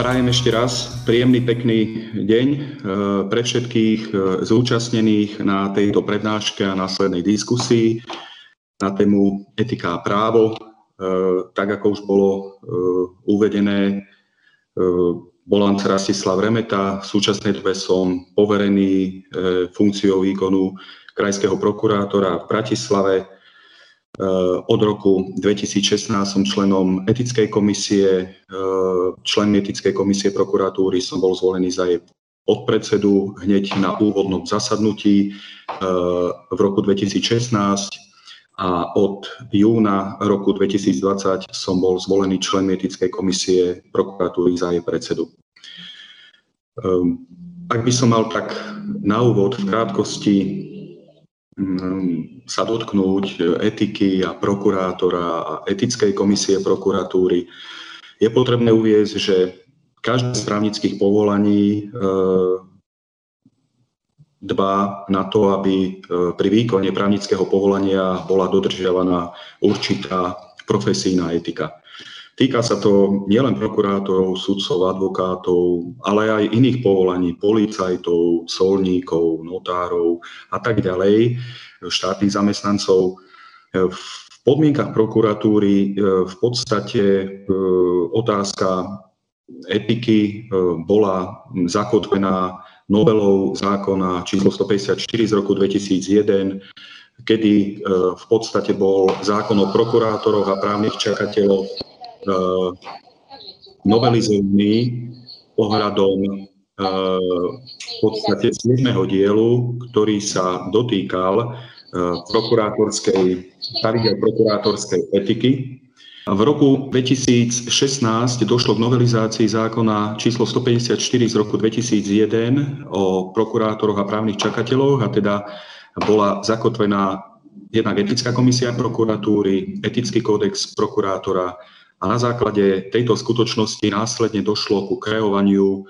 Prajem ešte raz príjemný, pekný deň e, pre všetkých e, zúčastnených na tejto prednáške a následnej diskusii na tému etika a právo. E, tak ako už bolo uvedené, volám Rastislav Remeta, v súčasnej dobe som poverený funkciou výkonu krajského prokurátora v Bratislave od roku 2016 som členom etickej komisie, člen etickej komisie prokuratúry som bol zvolený za jej podpredsedu hneď na úvodnom zasadnutí v roku 2016 a od júna roku 2020 som bol zvolený člen etickej komisie prokuratúry za jej predsedu. Ak by som mal tak na úvod v krátkosti sa dotknúť etiky a prokurátora a etickej komisie prokuratúry, je potrebné uviezť, že každé z právnických povolaní e, dbá na to, aby e, pri výkone právnického povolania bola dodržiavaná určitá profesijná etika. Týka sa to nielen prokurátorov, sudcov, advokátov, ale aj iných povolaní, policajtov, solníkov, notárov a tak ďalej, štátnych zamestnancov. V podmienkach prokuratúry e, v podstate e, otázka etiky e, bola zakotvená novelou zákona číslo 154 z roku 2001, kedy v podstate bol zákon o prokurátoroch a právnych čakateľoch novelizovaný ohľadom eh, v podstate 7. dielu, ktorý sa dotýkal eh, prokurátorskej, pravidel prokurátorskej etiky. V roku 2016 došlo k novelizácii zákona číslo 154 z roku 2001 o prokurátoroch a právnych čakateľoch a teda bola zakotvená jednak etická komisia prokuratúry, etický kódex prokurátora, a na základe tejto skutočnosti následne došlo ku kreovaniu e,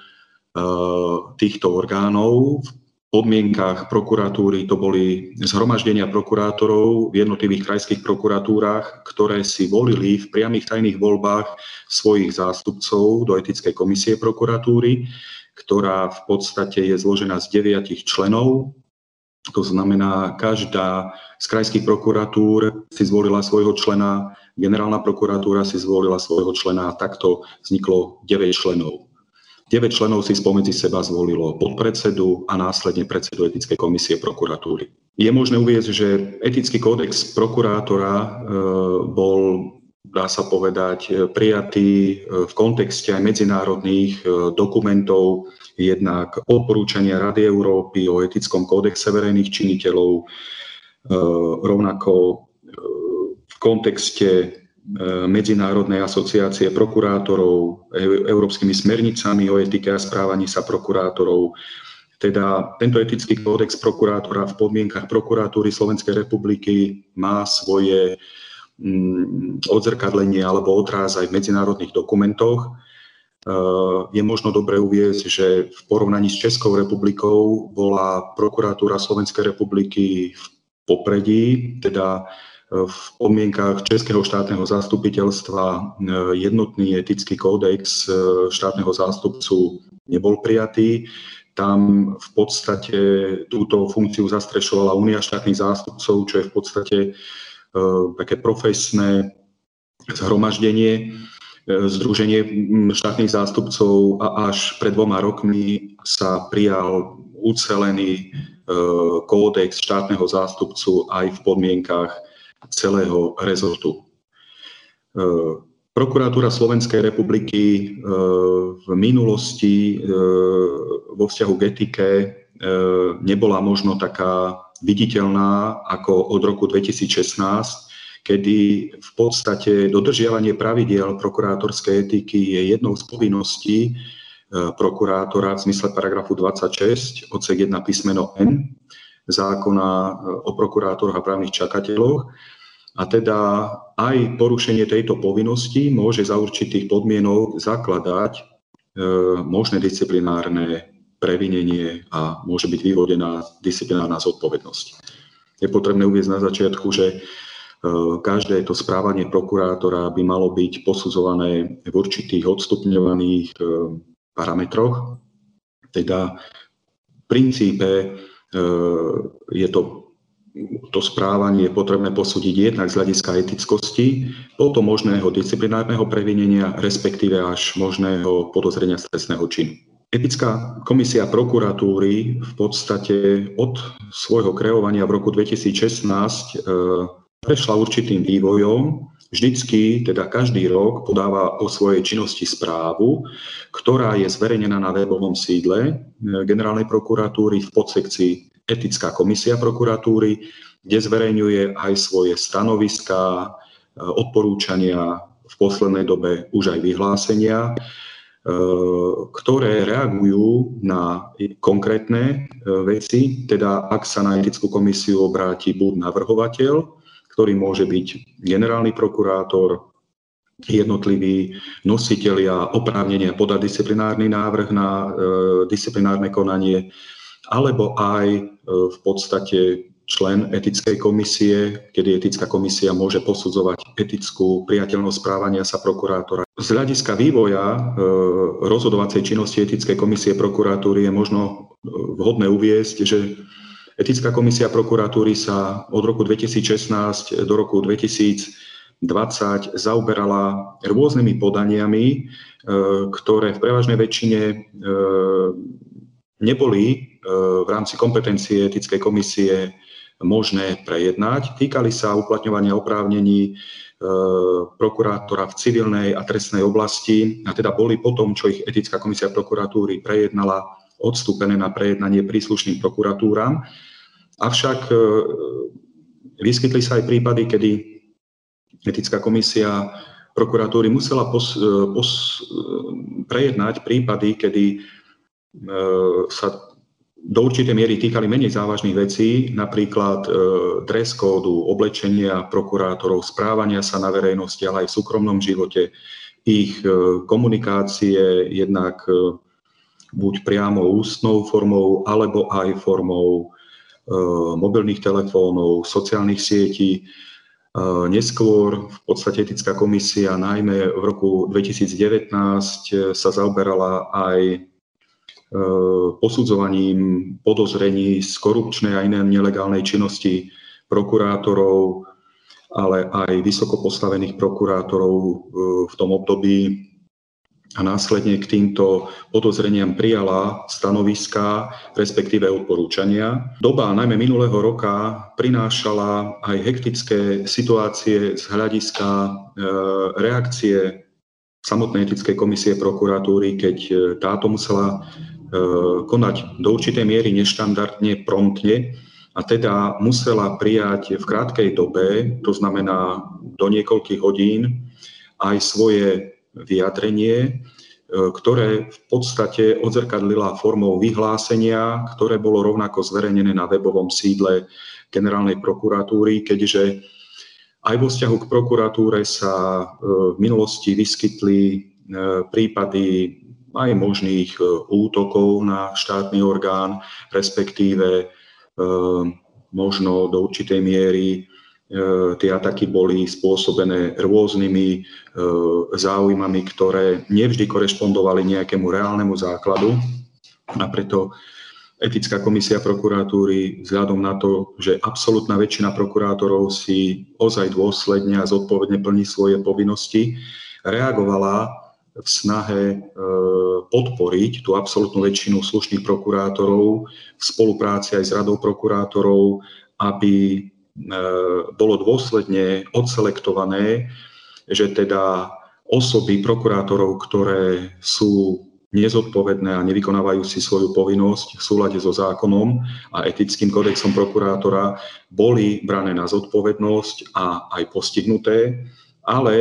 týchto orgánov. V podmienkach prokuratúry to boli zhromaždenia prokurátorov v jednotlivých krajských prokuratúrach, ktoré si volili v priamých tajných voľbách svojich zástupcov do etickej komisie prokuratúry, ktorá v podstate je zložená z deviatich členov. To znamená, každá z krajských prokuratúr si zvolila svojho člena, generálna prokuratúra si zvolila svojho člena a takto vzniklo 9 členov. 9 členov si spomedzi seba zvolilo podpredsedu a následne predsedu etickej komisie prokuratúry. Je možné uvieť, že etický kódex prokurátora e, bol, dá sa povedať, prijatý e, v kontexte aj medzinárodných e, dokumentov, jednak odporúčania Rady Európy o etickom kódexe verejných činiteľov, rovnako kontexte e, Medzinárodnej asociácie prokurátorov, e, európskymi smernicami o etike a správaní sa prokurátorov. Teda tento etický kódex prokurátora v podmienkach prokuratúry Slovenskej republiky má svoje mm, odzrkadlenie alebo odráz aj v medzinárodných dokumentoch. E, je možno dobre uviezť, že v porovnaní s Českou republikou bola prokuratúra Slovenskej republiky v popredí, teda v podmienkach Českého štátneho zastupiteľstva e, jednotný etický kódex e, štátneho zástupcu nebol prijatý. Tam v podstate túto funkciu zastrešovala Únia štátnych zástupcov, čo je v podstate také profesné zhromaždenie, Združenie štátnych zástupcov a až pred dvoma rokmi sa prijal ucelený E, kódex štátneho zástupcu aj v podmienkách celého rezortu. E, prokuratúra Slovenskej republiky e, v minulosti vo vzťahu k etike nebola možno taká viditeľná ako od roku 2016, kedy v podstate dodržiavanie pravidiel prokurátorskej etiky je jednou z povinností, prokurátora v zmysle paragrafu 26 odsek 1 písmeno N zákona e, o prokurátoroch a právnych čakateľoch. A teda aj porušenie tejto povinnosti môže za určitých podmienok zakladať e, možné disciplinárne previnenie a môže byť vyvodená disciplinárna zodpovednosť. Je potrebné uvieť na začiatku, že každé to správanie prokurátora by malo byť posudzované v určitých odstupňovaných parametroch. Teda v princípe je to to správanie je potrebné posúdiť jednak z hľadiska etickosti, potom možného disciplinárneho previnenia, respektíve až možného podozrenia stresného činu. Etická komisia prokuratúry v podstate od svojho kreovania v roku 2016 e, prešla určitým vývojom. Vždycky, teda každý rok, podáva o svojej činnosti správu, ktorá je zverejnená na webovom sídle e, generálnej prokuratúry v podsekcii etická komisia prokuratúry, kde zverejňuje aj svoje stanoviská, e, odporúčania, v poslednej dobe už aj vyhlásenia, e, ktoré reagujú na konkrétne veci, teda ak sa na etickú komisiu obráti buď navrhovateľ, ktorý môže byť generálny prokurátor, jednotliví nositelia oprávnenia podať disciplinárny návrh na e, disciplinárne konanie, alebo aj e, v podstate člen etickej komisie, kedy etická komisia môže posudzovať etickú priateľnosť správania sa prokurátora. Z hľadiska vývoja e, rozhodovacej činnosti etickej komisie prokuratúry je možno e, vhodné uviesť, že etická komisia prokuratúry sa od roku 2016 do roku 2020 zaoberala rôznymi podaniami, ktoré v prevažnej väčšine neboli v rámci kompetencie etickej komisie možné prejednať. Týkali sa uplatňovania oprávnení e, prokurátora v civilnej a trestnej oblasti a teda boli po tom, čo ich etická komisia prokuratúry prejednala, odstúpené na prejednanie príslušným prokuratúram. Avšak e, vyskytli sa aj prípady, kedy etická komisia prokuratúry musela pos, e, pos, prejednať prípady, kedy sa do určitej miery týkali menej závažných vecí, napríklad e, dress kódu, oblečenia prokurátorov, správania sa na verejnosti, ale aj v súkromnom živote, ich e, komunikácie jednak e, buď priamo ústnou formou, alebo aj formou e, mobilných telefónov, sociálnych sietí. E, neskôr v podstate etická komisia najmä v roku 2019 e, sa zaoberala aj E, posudzovaním podozrení z korupčnej a inej nelegálnej činnosti prokurátorov, ale aj vysoko postavených prokurátorov e, v tom období a následne k týmto podozreniam prijala stanoviská, respektíve odporúčania. Doba najmä minulého roka prinášala aj hektické situácie z hľadiska e, reakcie samotnej etickej komisie prokuratúry, keď táto musela Eh, konať do určitej miery neštandardne, promptne a teda musela prijať v krátkej dobe, to znamená do niekoľkých hodín, aj svoje vyjadrenie, eh, ktoré v podstate odzrkadlila formou vyhlásenia, ktoré bolo rovnako zverejnené na webovom sídle generálnej prokuratúry, keďže aj vo vzťahu k prokuratúre sa eh, v minulosti vyskytli prípady aj možných e, útokov na štátny orgán, respektíve e, možno do určitej miery e, tie ataky boli spôsobené rôznymi záujmami, ktoré nevždy korešpondovali nejakému reálnemu základu. A preto etická komisia prokuratúry vzhľadom na to, že absolútna väčšina prokurátorov si ozaj dôsledne a zodpovedne plní svoje povinnosti, reagovala v snahe e, podporiť tú absolútnu väčšinu slušných prokurátorov v spolupráci aj s radou prokurátorov, aby e, bolo dôsledne odselektované, že teda osoby prokurátorov, ktoré sú nezodpovedné a nevykonávajú si svoju povinnosť v súlade so zákonom a etickým kodexom prokurátora, boli brané na zodpovednosť a aj postihnuté ale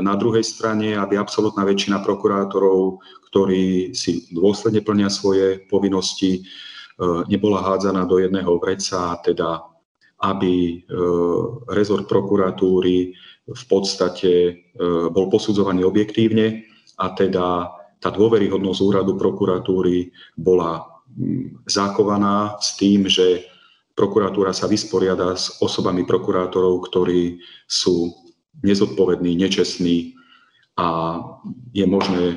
na druhej strane, aby absolútna väčšina prokurátorov, ktorí si dôsledne plnia svoje povinnosti, e, nebola hádzaná do jedného vreca, teda aby e, rezort prokuratúry v podstate e, bol posudzovaný objektívne a teda tá dôveryhodnosť úradu prokuratúry bola zachovaná s tým, že prokuratúra sa vysporiada s osobami prokurátorov, ktorí sú nezodpovední, nečestní a je možné, e,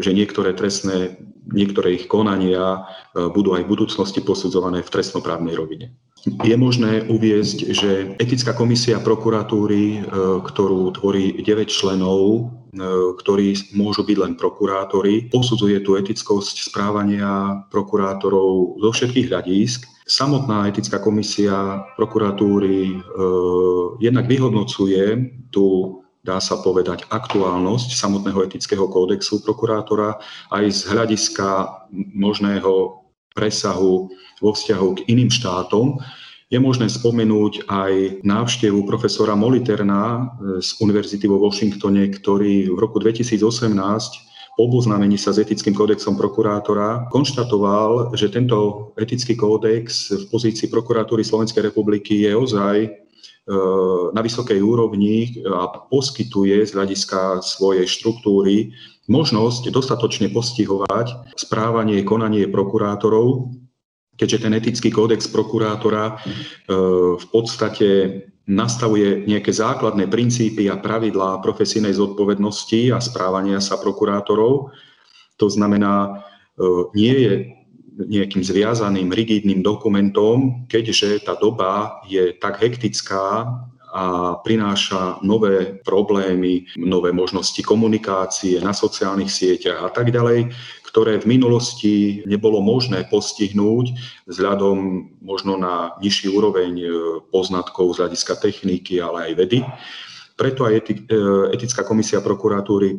že niektoré trestné, niektoré ich konania budú aj v budúcnosti posudzované v trestnoprávnej rovine. Je možné uviezť, že etická komisia prokuratúry, e, ktorú tvorí 9 členov, ktorí môžu byť len prokurátori, posudzuje tú etickosť správania prokurátorov zo všetkých hľadísk. Samotná etická komisia prokuratúry jednak vyhodnocuje tú dá sa povedať, aktuálnosť samotného etického kódexu prokurátora aj z hľadiska možného presahu vo vzťahu k iným štátom. Je možné spomenúť aj návštevu profesora Moliterna z Univerzity vo Washingtone, ktorý v roku 2018 po oboznámení sa s etickým kódexom prokurátora konštatoval, že tento etický kódex v pozícii prokuratúry Slovenskej republiky je ozaj E, na vysokej úrovni a poskytuje z hľadiska svojej štruktúry možnosť dostatočne postihovať správanie, konanie prokurátorov, keďže ten etický kódex prokurátora e, v podstate nastavuje nejaké základné princípy a pravidlá profesijnej zodpovednosti a správania sa prokurátorov. To znamená, e, nie je nejakým zviazaným, rigidným dokumentom, keďže tá doba je tak hektická a prináša nové problémy, nové možnosti komunikácie na sociálnych sieťach a tak ďalej, ktoré v minulosti nebolo možné postihnúť vzhľadom možno na nižší úroveň e, poznatkov z hľadiska techniky, ale aj vedy. Preto aj e, etická komisia prokuratúry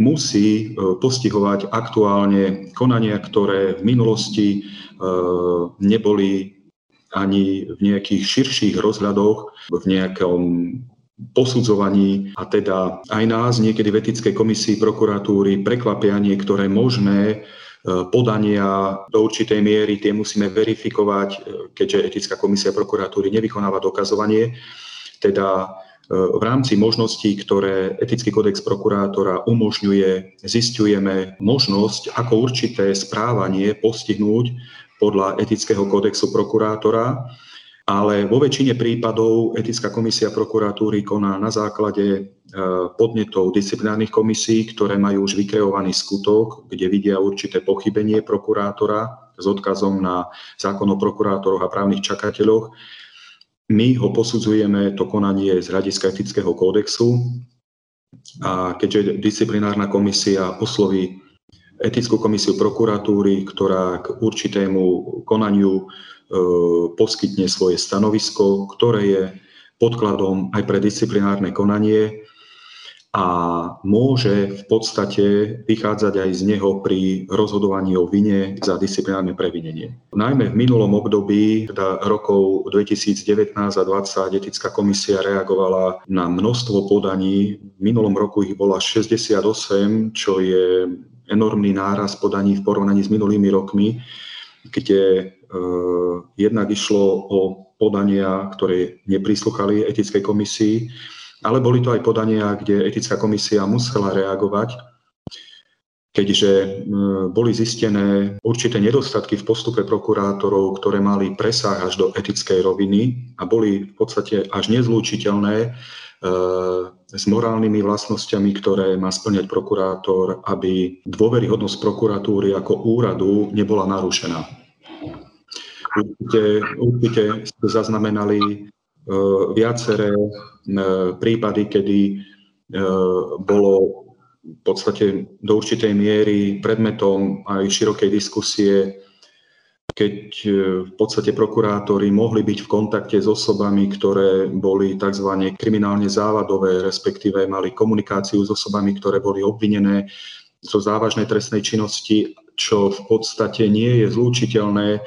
musí e, postihovať aktuálne konania, ktoré v minulosti neboli ani v nejakých širších rozhľadoch, v nejakom posudzovaní a teda aj nás niekedy v etickej komisii prokuratúry prekvapia niektoré možné e, podania do určitej miery, tie musíme verifikovať, keďže etická komisia prokuratúry nevykonáva dokazovanie. Teda v rámci možností, ktoré etický kodex prokurátora umožňuje, zistujeme možnosť, ako určité správanie postihnúť podľa etického kodexu prokurátora, ale vo väčšine prípadov etická komisia prokuratúry koná na základe e, podnetov disciplinárnych komisí, ktoré majú už vykreovaný skutok, kde vidia určité pochybenie prokurátora s odkazom na zákon o prokurátoroch a právnych čakateľoch. My ho posudzujeme, to konanie z hľadiska etického kódexu. A keďže disciplinárna komisia osloví etickú komisiu prokuratúry, ktorá k určitému konaniu e, poskytne svoje stanovisko, ktoré je podkladom aj pre disciplinárne konanie, a môže v podstate vychádzať aj z neho pri rozhodovaní o vine za disciplinárne previnenie. Najmä v minulom období, teda rokov 2019 a 2020, etická komisia reagovala na množstvo podaní. V minulom roku ich bola 68, čo je enormný náraz podaní v porovnaní s minulými rokmi, kde e, jednak išlo o podania, ktoré neprísluchali etickej komisii, ale boli to aj podania, kde etická komisia musela reagovať, keďže boli zistené určité nedostatky v postupe prokurátorov, ktoré mali presah až do etickej roviny a boli v podstate až nezlúčiteľné e, s morálnymi vlastnosťami, ktoré má splňať prokurátor, aby dôveryhodnosť prokuratúry ako úradu nebola narušená. Určite, určite ste zaznamenali E, viaceré e, prípady, kedy e, bolo v podstate do určitej miery predmetom aj širokej diskusie, keď v podstate prokurátori mohli byť v kontakte s osobami, ktoré boli tzv. kriminálne závadové, respektíve mali komunikáciu s osobami, ktoré boli obvinené zo závažnej trestnej činnosti, čo v podstate nie je zlúčiteľné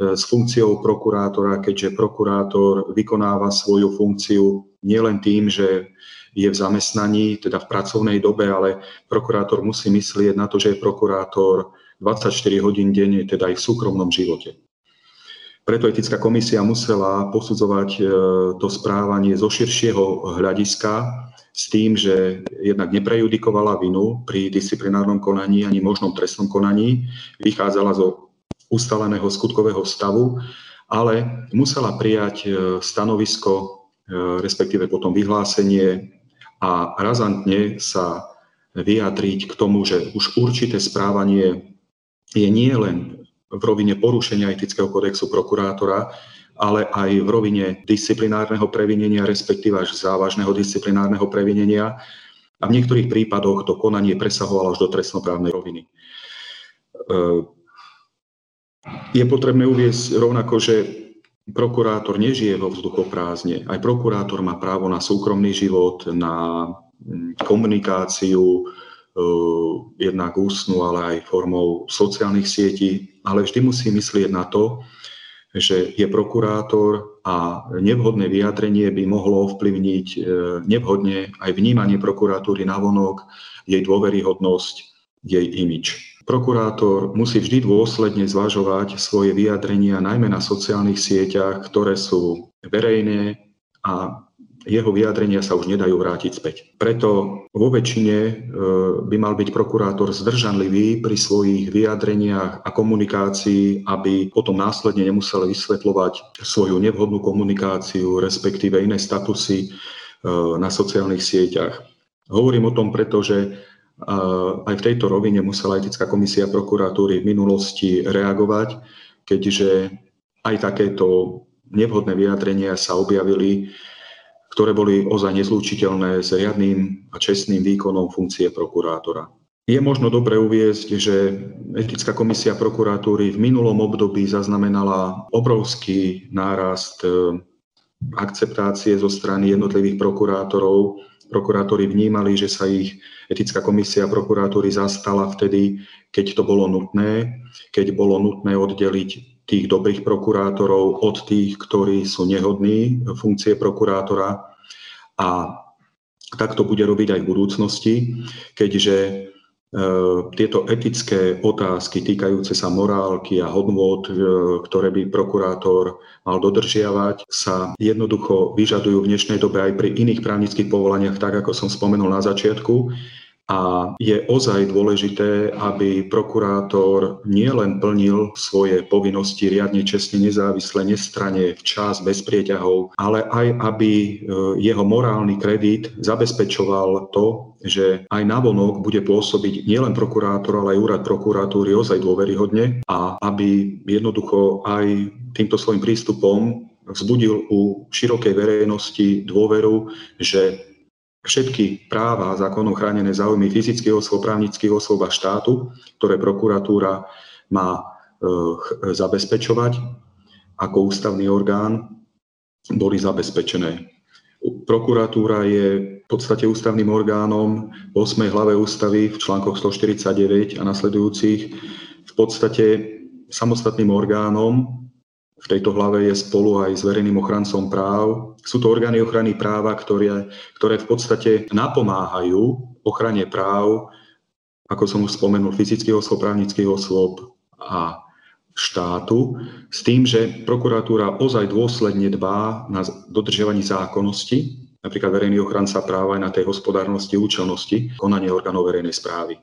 E, s funkciou prokurátora, keďže prokurátor vykonáva svoju funkciu nielen tým, že je v zamestnaní, teda v pracovnej dobe, ale prokurátor musí myslieť na to, že je prokurátor 24 hodín denne, teda aj v súkromnom živote. Preto etická komisia musela posudzovať e, to správanie zo širšieho hľadiska s tým, že jednak neprejudikovala vinu pri disciplinárnom konaní ani možnom trestnom konaní, vychádzala zo ustaleného skutkového stavu ale musela prijať stanovisko, respektíve potom vyhlásenie a razantne sa vyjadriť k tomu, že už určité správanie je nie len v rovine porušenia etického kodexu prokurátora, ale aj v rovine disciplinárneho previnenia, respektíve až závažného disciplinárneho previnenia. A v niektorých prípadoch to konanie presahovalo až do trestnoprávnej roviny. E, je potrebné uviezť rovnako, že prokurátor nežije vo vzduchoprázdne. Aj prokurátor má právo na súkromný život, na mm, komunikáciu, jednak ústnu, ale aj formou sociálnych sietí, ale vždy musí myslieť na to, že je prokurátor a nevhodné vyjadrenie by mohlo ovplyvniť e, nevhodne aj vnímanie prokuratúry na vonok, jej dôveryhodnosť, jej imič. Prokurátor musí vždy dôsledne zvažovať svoje vyjadrenia najmä na sociálnych sieťach, ktoré sú verejné a jeho vyjadrenia sa už nedajú vrátiť späť. Preto vo väčšine e, by mal byť prokurátor zdržanlivý pri svojich vyjadreniach a komunikácii, aby potom následne nemusel vysvetľovať svoju nevhodnú komunikáciu, respektíve iné statusy e, na sociálnych sieťach. Hovorím o tom, pretože e, aj v tejto rovine musela etická komisia prokuratúry v minulosti reagovať, keďže aj takéto nevhodné vyjadrenia sa objavili ktoré boli ozaj nezlúčiteľné s riadným a čestným výkonom funkcie prokurátora. Je možno dobre uviezť, že etická komisia prokuratúry v minulom období zaznamenala obrovský nárast e, akceptácie zo strany jednotlivých prokurátorov. Prokurátori vnímali, že sa ich etická komisia prokuratúry zastala vtedy, keď to bolo nutné, keď bolo nutné oddeliť tých dobrých prokurátorov od tých, ktorí sú nehodní funkcie prokurátora. A tak to bude robiť aj v budúcnosti, keďže e, tieto etické otázky týkajúce sa morálky a hodnôt, e, ktoré by prokurátor mal dodržiavať, sa jednoducho vyžadujú v dnešnej dobe aj pri iných právnických povolaniach, tak ako som spomenul na začiatku. A je ozaj dôležité, aby prokurátor nielen plnil svoje povinnosti riadne, čestne, nezávisle, nestrane, včas, bez prieťahov, ale aj aby e, jeho morálny kredit zabezpečoval to, že aj navonok bude pôsobiť nielen prokurátor, ale aj úrad prokuratúry ozaj dôveryhodne a aby jednoducho aj týmto svojim prístupom vzbudil u širokej verejnosti dôveru, že všetky práva zákonom chránené záujmy fyzických osôb, právnických osôb a štátu, ktoré prokuratúra má e, zabezpečovať ako ústavný orgán, boli zabezpečené. Prokuratúra je v podstate ústavným orgánom v 8. hlave ústavy v článkoch 149 a nasledujúcich v podstate samostatným orgánom, v tejto hlave je spolu aj s verejným ochrancom práv. Sú to orgány ochrany práva, ktoré, ktoré v podstate napomáhajú ochrane práv, ako som už spomenul, fyzických osôb, právnických osôb a štátu, s tým, že prokuratúra ozaj dôsledne dbá na dodržiavanie zákonnosti, napríklad verejný ochranca práva aj na tej hospodárnosti, účelnosti konanie orgánov verejnej správy.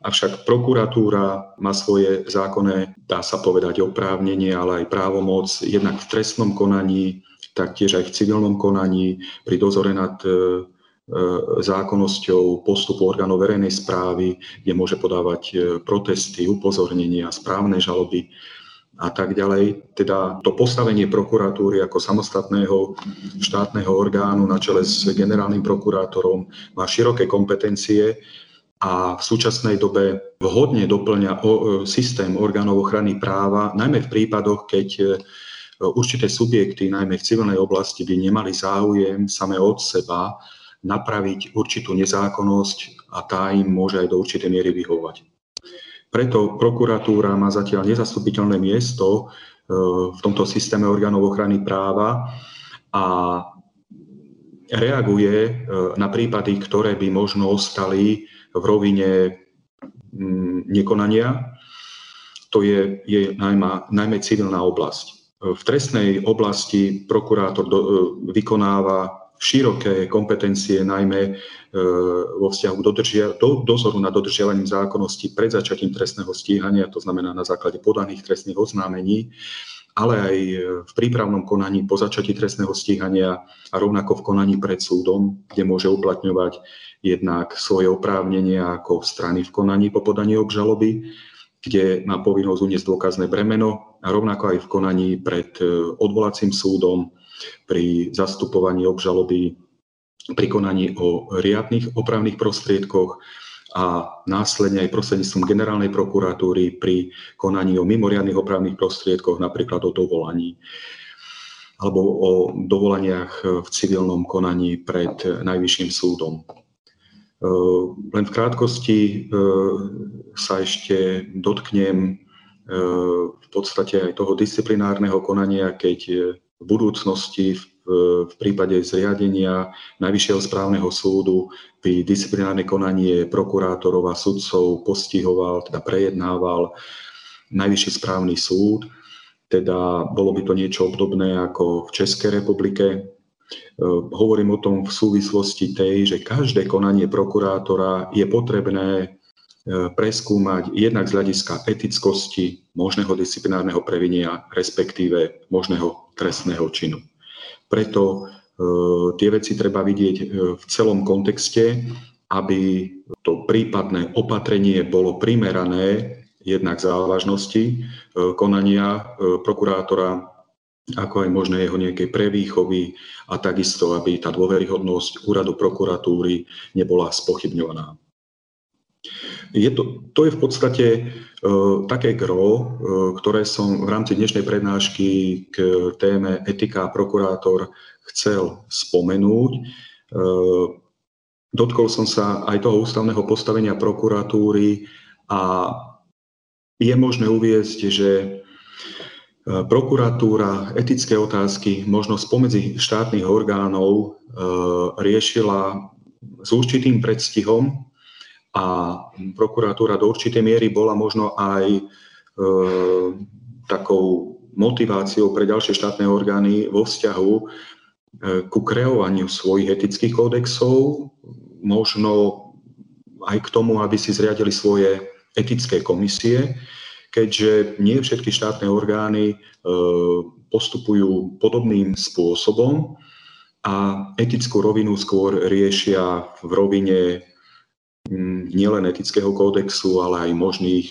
Avšak prokuratúra má svoje zákonné, dá sa povedať, oprávnenie, ale aj právomoc jednak v trestnom konaní, taktiež aj v civilnom konaní, pri dozore nad e, e, zákonnosťou postupu orgánov verejnej správy, kde môže podávať e, protesty, upozornenia, správne žaloby a tak ďalej. Teda to postavenie prokuratúry ako samostatného štátneho orgánu na čele s generálnym prokurátorom má široké kompetencie, a v súčasnej dobe vhodne doplňa systém orgánov ochrany práva, najmä v prípadoch, keď e, určité subjekty, najmä v civilnej oblasti, by nemali záujem same od seba napraviť určitú nezákonnosť a tá im môže aj do určitej miery vyhovať. Preto prokuratúra má zatiaľ nezastupiteľné miesto e, v tomto systéme orgánov ochrany práva a reaguje e, na prípady, ktoré by možno ostali v rovine mm, nekonania. To je, je najmä, najmä civilná oblasť. V trestnej oblasti prokurátor do, e, vykonáva široké kompetencie, najmä e, vo vzťahu dodržia, do, dozoru nad dodržiavaním zákonnosti pred začatím trestného stíhania, to znamená na základe podaných trestných oznámení, ale aj v prípravnom konaní po začatí trestného stíhania a rovnako v konaní pred súdom, kde môže uplatňovať jednak svoje oprávnenia ako strany v konaní po podaní obžaloby, kde má povinnosť uniesť dôkazné bremeno a rovnako aj v konaní pred odvolacím súdom pri zastupovaní obžaloby pri konaní o riadnych opravných prostriedkoch a následne aj prostredníctvom generálnej prokuratúry pri konaní o mimoriadných opravných prostriedkoch, napríklad o dovolaní alebo o dovolaniach v civilnom konaní pred Najvyšším súdom. Len v krátkosti e, sa ešte dotknem e, v podstate aj toho disciplinárneho konania, keď v budúcnosti v v prípade zriadenia Najvyššieho správneho súdu by disciplinárne konanie prokurátorov a sudcov postihoval, teda prejednával Najvyšší správny súd. Teda bolo by to niečo obdobné ako v Českej republike. E, hovorím o tom v súvislosti tej, že každé konanie prokurátora je potrebné e, preskúmať jednak z hľadiska etickosti možného disciplinárneho previnia, respektíve možného trestného činu. Preto e, tie veci treba vidieť e, v celom kontexte, aby to prípadné opatrenie bolo primerané jednak závažnosti e, konania prokurátora, ako aj možné jeho nejakej prevýchovy a takisto, aby tá dôveryhodnosť úradu prokuratúry nebola spochybňovaná. Je to, to je v podstate uh, také gro, uh, ktoré som v rámci dnešnej prednášky k téme etika a prokurátor chcel spomenúť. Uh, dotkol som sa aj toho ústavného postavenia prokuratúry a je možné uviezť, že prokuratúra etické otázky možno spomedzi štátnych orgánov riešila s určitým predstihom, a prokuratúra do určitej miery bola možno aj e, takou motiváciou pre ďalšie štátne orgány vo vzťahu e, ku kreovaniu svojich etických kódexov, možno aj k tomu, aby si zriadili svoje etické komisie, keďže nie všetky štátne orgány e, postupujú podobným spôsobom a etickú rovinu skôr riešia v rovine nielen etického kódexu, ale aj možných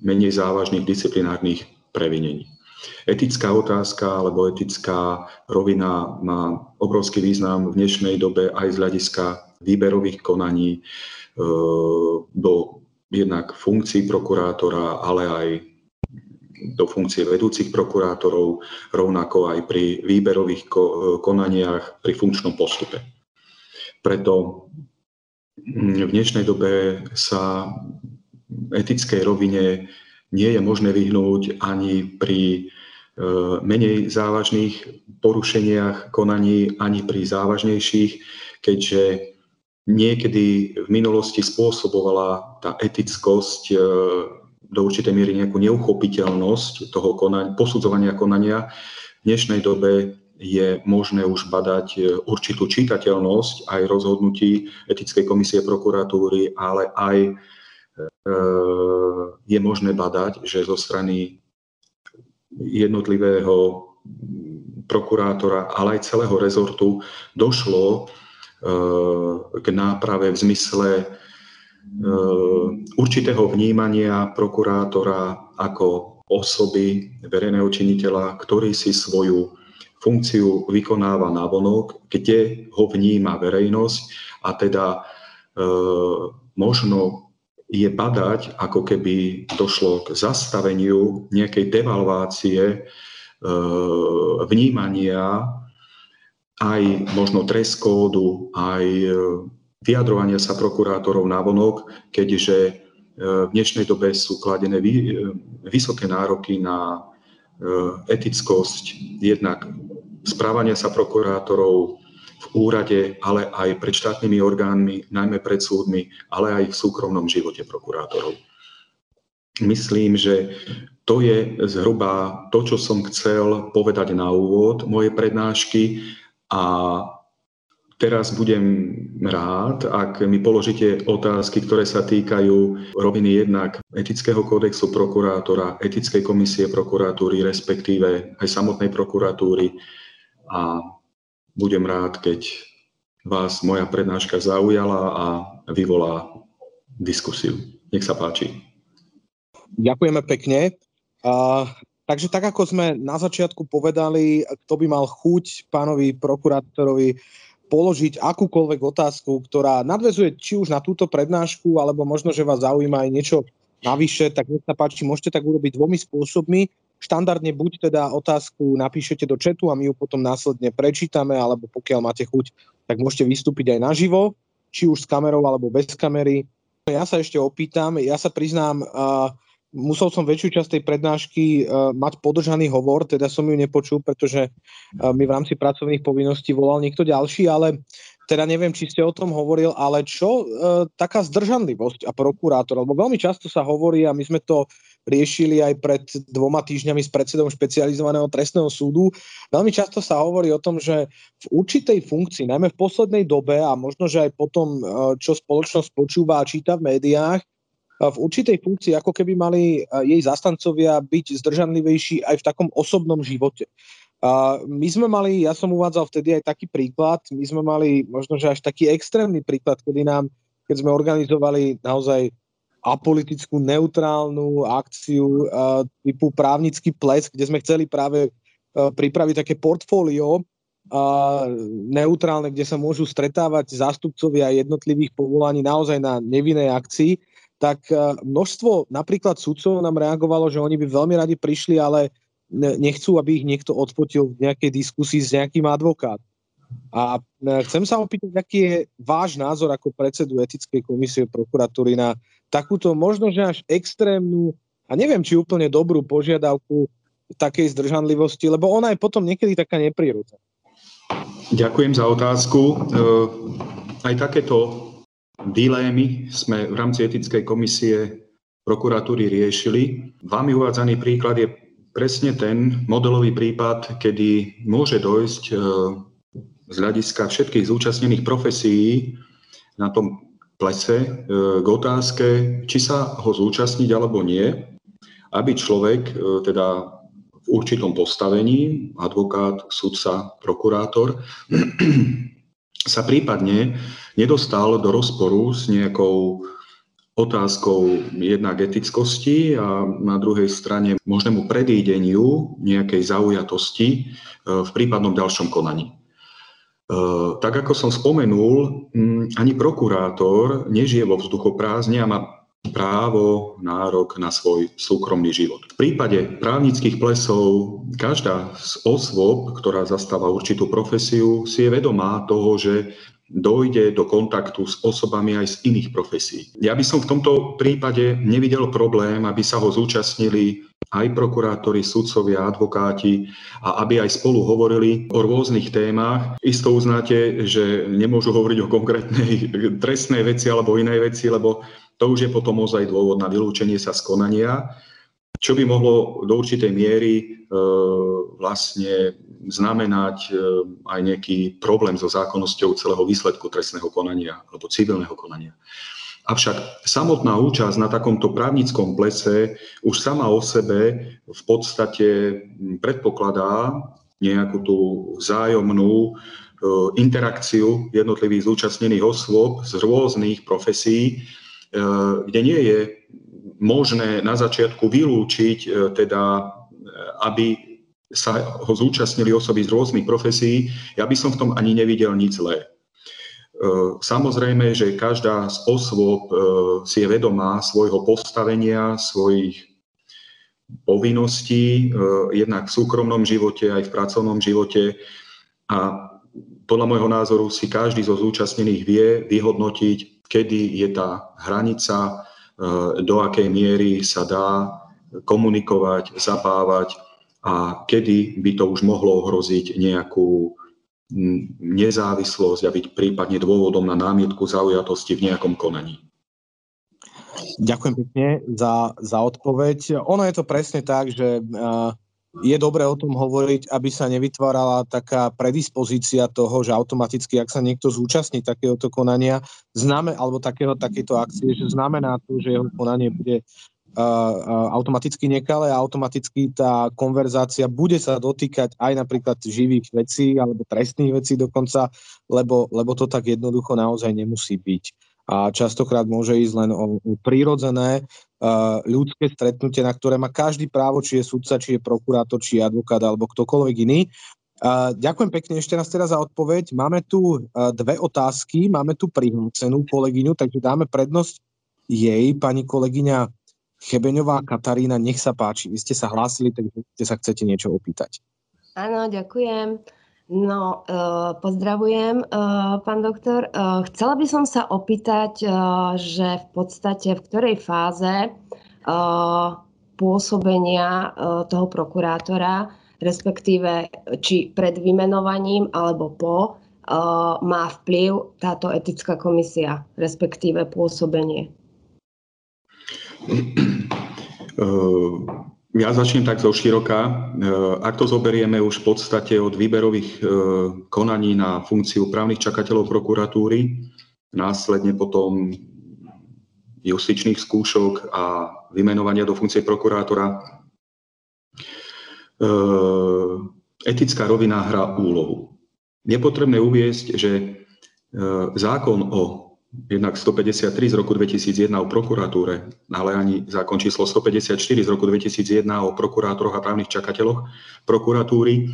menej závažných disciplinárnych previnení. Etická otázka alebo etická rovina má obrovský význam v dnešnej dobe aj z hľadiska výberových konaní e, do jednak funkcií prokurátora, ale aj do funkcie vedúcich prokurátorov, rovnako aj pri výberových konaniach pri funkčnom postupe. Preto v dnešnej dobe sa etickej rovine nie je možné vyhnúť ani pri e, menej závažných porušeniach konaní, ani pri závažnejších, keďže niekedy v minulosti spôsobovala tá etickosť e, do určitej miery nejakú neuchopiteľnosť toho konania, posudzovania konania. V dnešnej dobe je možné už badať e, určitú čitateľnosť aj rozhodnutí etickej komisie prokuratúry, ale aj e, je možné badať, že zo strany jednotlivého prokurátora, ale aj celého rezortu došlo e, k náprave v zmysle určitého vnímania prokurátora ako osoby verejného činiteľa, ktorý si svoju funkciu vykonáva vonok, kde ho vníma verejnosť a teda e, možno je badať, ako keby došlo k zastaveniu nejakej devalvácie e, vnímania aj možno trest kódu, aj e, vyjadrovania sa prokurátorov na vonok, keďže e, v dnešnej dobe sú kladené vy, vysoké nároky na etickosť jednak správania sa prokurátorov v úrade, ale aj pred štátnymi orgánmi, najmä pred súdmi, ale aj v súkromnom živote prokurátorov. Myslím, že to je zhruba to, čo som chcel povedať na úvod mojej prednášky a Teraz budem rád, ak mi položíte otázky, ktoré sa týkajú roviny jednak etického kódexu prokurátora, etickej komisie prokuratúry, respektíve aj samotnej prokuratúry. A budem rád, keď vás moja prednáška zaujala a vyvolá diskusiu. Nech sa páči. Ďakujeme pekne. Uh, takže tak, ako sme na začiatku povedali, kto by mal chuť pánovi prokurátorovi položiť akúkoľvek otázku, ktorá nadvezuje či už na túto prednášku, alebo možno, že vás zaujíma aj niečo navyše, tak nech sa páči, môžete tak urobiť dvomi spôsobmi. Štandardne buď teda otázku napíšete do četu a my ju potom následne prečítame, alebo pokiaľ máte chuť, tak môžete vystúpiť aj naživo, či už s kamerou alebo bez kamery. Ja sa ešte opýtam, ja sa priznám, uh, musel som väčšiu časť tej prednášky uh, mať podržaný hovor, teda som ju nepočul, pretože uh, mi v rámci pracovných povinností volal niekto ďalší, ale teda neviem, či ste o tom hovoril, ale čo uh, taká zdržanlivosť a prokurátor, lebo veľmi často sa hovorí a my sme to riešili aj pred dvoma týždňami s predsedom špecializovaného trestného súdu. Veľmi často sa hovorí o tom, že v určitej funkcii, najmä v poslednej dobe a možno, že aj potom, čo spoločnosť počúva a číta v médiách, v určitej funkcii ako keby mali jej zastancovia byť zdržanlivejší aj v takom osobnom živote. My sme mali, ja som uvádzal vtedy aj taký príklad, my sme mali možno, že až taký extrémny príklad, kedy nám, keď sme organizovali naozaj apolitickú, neutrálnu akciu typu právnický ples, kde sme chceli práve pripraviť také portfólio neutrálne, kde sa môžu stretávať zástupcovia jednotlivých povolaní naozaj na nevinnej akcii tak e, množstvo napríklad sudcov nám reagovalo, že oni by veľmi radi prišli, ale nechcú, aby ich niekto odpotil v nejakej diskusii s nejakým advokát. A e, chcem sa opýtať, aký je váš názor ako predsedu etickej komisie prokuratúry na takúto možno, že až extrémnu a neviem, či úplne dobrú požiadavku takej zdržanlivosti, lebo ona je potom niekedy taká neprírodná. Ďakujem za otázku. E, aj takéto dilémy sme v rámci etickej komisie prokuratúry riešili. Vámi uvádzaný príklad je presne ten modelový prípad, kedy môže dojsť e, z hľadiska všetkých zúčastnených profesí na tom plese e, k otázke, či sa ho zúčastniť alebo nie, aby človek, e, teda v určitom postavení, advokát, sudca, prokurátor, sa prípadne nedostal do rozporu s nejakou otázkou jednak etickosti a na druhej strane možnému predídeniu nejakej zaujatosti e, v prípadnom ďalšom konaní. E, tak ako som spomenul, ani prokurátor nežije vo vzduchoprázdne a má právo, nárok na svoj súkromný život. V prípade právnických plesov každá z osôb, ktorá zastáva určitú profesiu, si je vedomá toho, že dojde do kontaktu s osobami aj z iných profesí. Ja by som v tomto prípade nevidel problém, aby sa ho zúčastnili aj prokurátori, sudcovia, advokáti a aby aj spolu hovorili o rôznych témach. Isto uznáte, že nemôžu hovoriť o konkrétnej trestnej veci alebo inej veci, lebo to už je potom ozaj dôvod na vylúčenie sa z konania, čo by mohlo do určitej miery e, vlastne znamenať e, aj nejaký problém so zákonnosťou celého výsledku trestného konania alebo civilného konania. Avšak samotná účasť na takomto právnickom plese už sama o sebe v podstate predpokladá nejakú tú vzájomnú e, interakciu jednotlivých zúčastnených osôb z rôznych profesí, kde nie je možné na začiatku vylúčiť teda, aby sa ho zúčastnili osoby z rôznych profesí, ja by som v tom ani nevidel nič zlé. E, samozrejme, že každá z osôb e, si je vedomá svojho postavenia, svojich povinností, e, jednak v súkromnom živote, aj v pracovnom živote. A podľa môjho názoru si každý zo zúčastnených vie vyhodnotiť, kedy je tá hranica, do akej miery sa dá komunikovať, zabávať a kedy by to už mohlo ohroziť nejakú nezávislosť a byť prípadne dôvodom na námietku zaujatosti v nejakom konaní. Ďakujem pekne za, za odpoveď. Ono je to presne tak, že uh, je dobré o tom hovoriť, aby sa nevytvárala taká predispozícia toho, že automaticky, ak sa niekto zúčastní takéhoto konania, známe, alebo takého, takéto akcie, že znamená to, že jeho konanie bude automaticky nekalé a automaticky tá konverzácia bude sa dotýkať aj napríklad živých vecí alebo trestných vecí dokonca, lebo, lebo to tak jednoducho naozaj nemusí byť. A častokrát môže ísť len o, o prírodzené ľudské stretnutie, na ktoré má každý právo, či je sudca, či je prokurátor, či je advokát alebo ktokoľvek iný. Ďakujem pekne ešte raz teraz za odpoveď. Máme tu dve otázky, máme tu prihlúcenú kolegyňu, takže dáme prednosť jej, pani kolegyňa Chebeňová Katarína, nech sa páči. Vy ste sa hlásili, takže sa chcete niečo opýtať. Áno, ďakujem. No, uh, pozdravujem, uh, pán doktor. Uh, chcela by som sa opýtať, že v podstate v ktorej fáze pôsobenia toho prokurátora, respektíve či pred vymenovaním alebo po, má vplyv táto etická komisia, respektíve pôsobenie. Ja začnem tak zo široka. Ehm, ak to zoberieme už v podstate od výberových ehm, konaní na funkciu právnych čakateľov prokuratúry, následne potom justičných skúšok a vymenovania do funkcie prokurátora, etická rovina hrá úlohu. Je potrebné uviesť, že zákon o jednak 153 z roku 2001 o prokuratúre, ale ani zákon číslo 154 z roku 2001 o prokurátoroch a právnych čakateľoch prokuratúry e,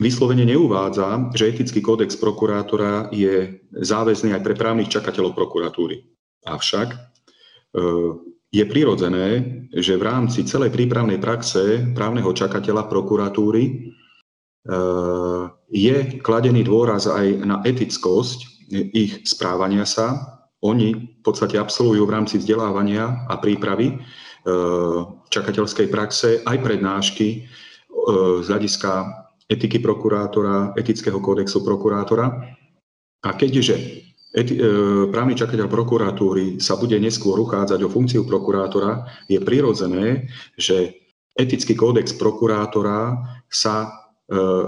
vyslovene neuvádza, že etický kódex prokurátora je záväzný aj pre právnych čakateľov prokuratúry. Avšak e, je prirodzené, že v rámci celej prípravnej praxe právneho čakateľa prokuratúry e, je kladený dôraz aj na etickosť ich správania sa. Oni v podstate absolvujú v rámci vzdelávania a prípravy e, čakateľskej praxe aj prednášky e, z hľadiska etiky prokurátora, etického kódexu prokurátora. A keďže eti- e, právny čakateľ prokuratúry sa bude neskôr uchádzať o funkciu prokurátora, je prirodzené, že etický kódex prokurátora sa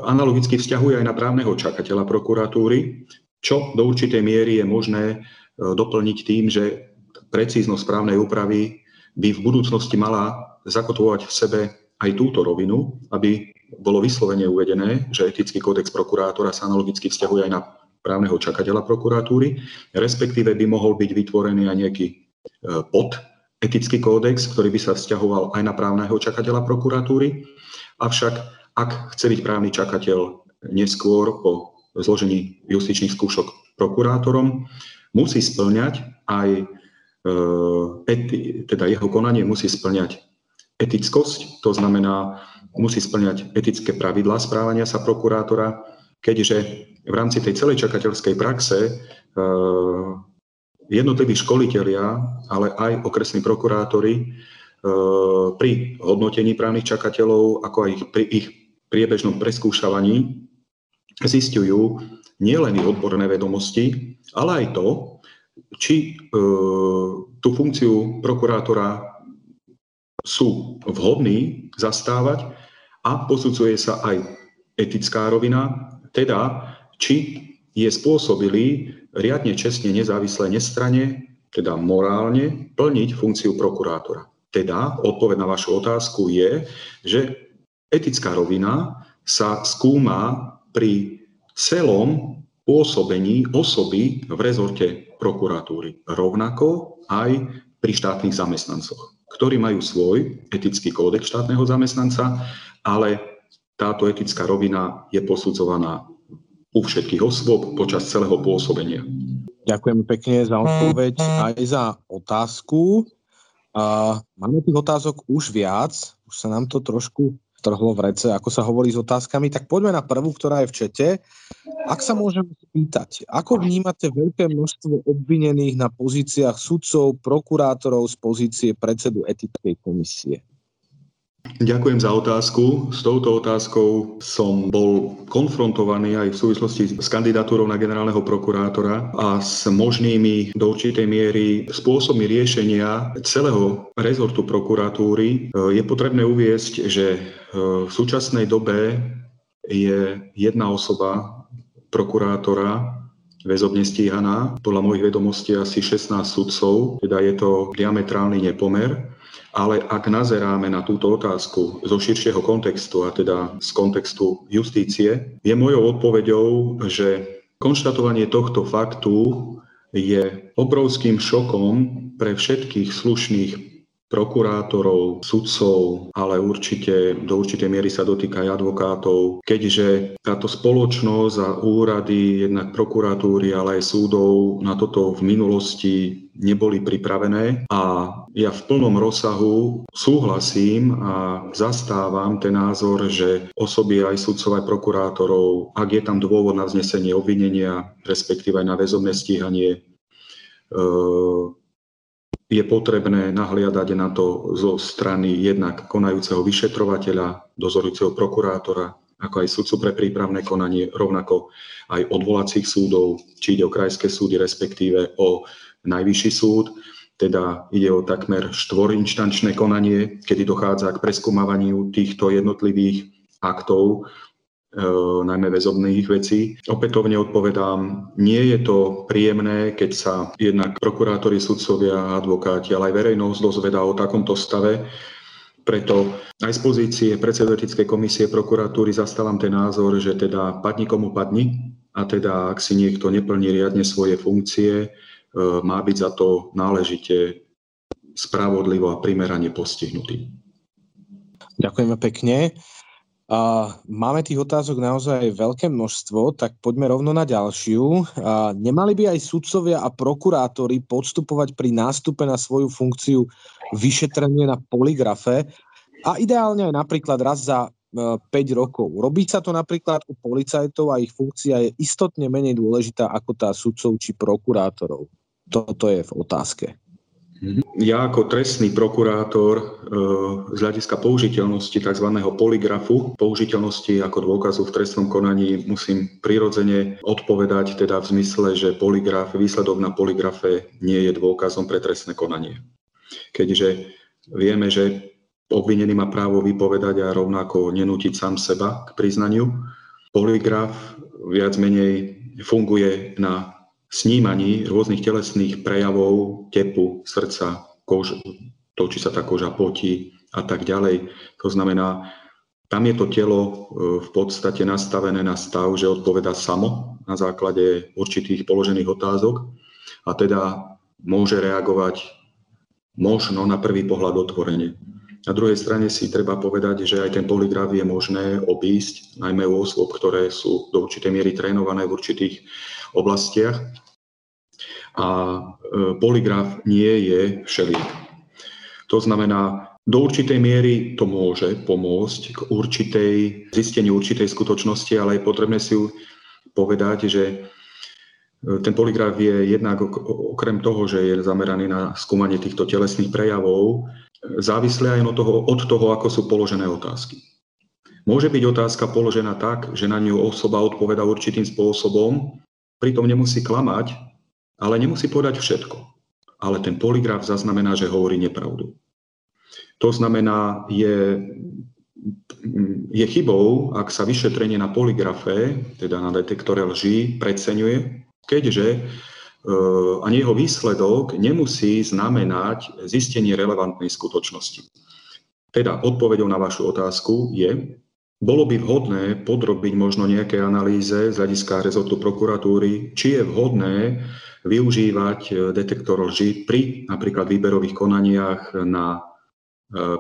analogicky vzťahuje aj na právneho čakateľa prokuratúry, čo do určitej miery je možné e, doplniť tým, že precíznosť správnej úpravy by v budúcnosti mala zakotvovať v sebe aj túto rovinu, aby bolo vyslovene uvedené, že etický kódex prokurátora sa analogicky vzťahuje aj na právneho čakateľa prokuratúry, respektíve by mohol byť vytvorený aj nejaký e, pod etický kódex, ktorý by sa vzťahoval aj na právneho čakateľa prokuratúry. Avšak ak chce byť právny čakateľ neskôr po zložení justičných skúšok prokurátorom, musí splňať aj, e, eti, teda jeho konanie musí splňať etickosť, to znamená, musí splňať etické pravidlá správania sa prokurátora, keďže v rámci tej celej čakateľskej praxe e, jednotliví školitelia, ale aj okresní prokurátori e, pri hodnotení právnych čakateľov, ako aj pri ich priebežnom preskúšavaní zistujú nielen odborné vedomosti, ale aj to, či e, tú funkciu prokurátora sú vhodní zastávať a posudzuje sa aj etická rovina, teda či je spôsobili riadne, čestne, nezávisle, nestrane, teda morálne, plniť funkciu prokurátora. Teda odpoveď na vašu otázku je, že etická rovina sa skúma pri celom pôsobení osoby v rezorte prokuratúry. Rovnako aj pri štátnych zamestnancoch, ktorí majú svoj etický kódex štátneho zamestnanca, ale táto etická rovina je posudzovaná u všetkých osôb počas celého pôsobenia. Ďakujem pekne za odpoveď aj za otázku. Uh, máme tých otázok už viac, už sa nám to trošku trhlo v rece, ako sa hovorí s otázkami, tak poďme na prvú, ktorá je v čete. Ak sa môžem spýtať, ako vnímate veľké množstvo obvinených na pozíciách sudcov, prokurátorov z pozície predsedu etickej komisie? Ďakujem za otázku. S touto otázkou som bol konfrontovaný aj v súvislosti s kandidatúrou na generálneho prokurátora a s možnými do určitej miery spôsobmi riešenia celého rezortu prokuratúry. Je potrebné uviesť, že v súčasnej dobe je jedna osoba prokurátora väzobne stíhaná. Podľa mojich vedomostí asi 16 sudcov, teda je to diametrálny nepomer. Ale ak nazeráme na túto otázku zo širšieho kontextu, a teda z kontextu justície, je mojou odpoveďou, že konštatovanie tohto faktu je obrovským šokom pre všetkých slušných prokurátorov, sudcov, ale určite do určitej miery sa dotýka aj advokátov, keďže táto spoločnosť a úrady, jednak prokuratúry, ale aj súdov na toto v minulosti neboli pripravené a ja v plnom rozsahu súhlasím a zastávam ten názor, že osoby aj sudcov, aj prokurátorov, ak je tam dôvod na vznesenie obvinenia, respektíve aj na väzobné stíhanie, e, je potrebné nahliadať na to zo strany jednak konajúceho vyšetrovateľa, dozorujúceho prokurátora, ako aj sudcu pre prípravné konanie, rovnako aj odvolacích súdov, či ide o krajské súdy, respektíve o najvyšší súd. Teda ide o takmer štvorinštančné konanie, kedy dochádza k preskúmavaniu týchto jednotlivých aktov najmä väzobných vecí. Opätovne odpovedám, nie je to príjemné, keď sa jednak prokurátori, sudcovia, advokáti, ale aj verejnosť dozvedá o takomto stave. Preto aj z pozície predsedu etickej komisie prokuratúry zastávam ten názor, že teda padni komu padni a teda ak si niekto neplní riadne svoje funkcie, e, má byť za to náležite spravodlivo a primerane postihnutý. Ďakujeme pekne. Máme tých otázok naozaj veľké množstvo, tak poďme rovno na ďalšiu. Uh, nemali by aj sudcovia a prokurátori podstupovať pri nástupe na svoju funkciu vyšetrenie na poligrafe a ideálne aj napríklad raz za uh, 5 rokov. Robí sa to napríklad u policajtov a ich funkcia je istotne menej dôležitá ako tá sudcov či prokurátorov. Toto je v otázke. Ja ako trestný prokurátor e, z hľadiska použiteľnosti tzv. poligrafu, použiteľnosti ako dôkazu v trestnom konaní musím prirodzene odpovedať teda v zmysle, že poligraf, výsledok na poligrafe nie je dôkazom pre trestné konanie. Keďže vieme, že obvinený má právo vypovedať a rovnako nenútiť sám seba k priznaniu, poligraf viac menej funguje na snímaní rôznych telesných prejavov tepu, srdca, kož, to, či sa tá koža potí a tak ďalej. To znamená, tam je to telo e, v podstate nastavené na stav, že odpoveda samo na základe určitých položených otázok a teda môže reagovať možno na prvý pohľad otvorene. Na druhej strane si treba povedať, že aj ten poligraf je možné obísť, najmä u osôb, ktoré sú do určitej miery trénované v určitých oblastiach a e, poligraf nie je všeliek. To znamená, do určitej miery to môže pomôcť k určitej, zisteniu určitej skutočnosti, ale je potrebné si povedať, že e, ten poligraf je jednak okrem toho, že je zameraný na skúmanie týchto telesných prejavov, závislý aj od toho, od toho, ako sú položené otázky. Môže byť otázka položená tak, že na ňu osoba odpoveda určitým spôsobom, pritom nemusí klamať, ale nemusí povedať všetko. Ale ten poligraf zaznamená, že hovorí nepravdu. To znamená, je, je chybou, ak sa vyšetrenie na poligrafe, teda na detektore lží, preceňuje, keďže e, ani jeho výsledok nemusí znamenať zistenie relevantnej skutočnosti. Teda odpovedou na vašu otázku je, bolo by vhodné podrobiť možno nejaké analýze z hľadiska rezortu prokuratúry, či je vhodné využívať e, detektor lži pri napríklad výberových konaniach na e,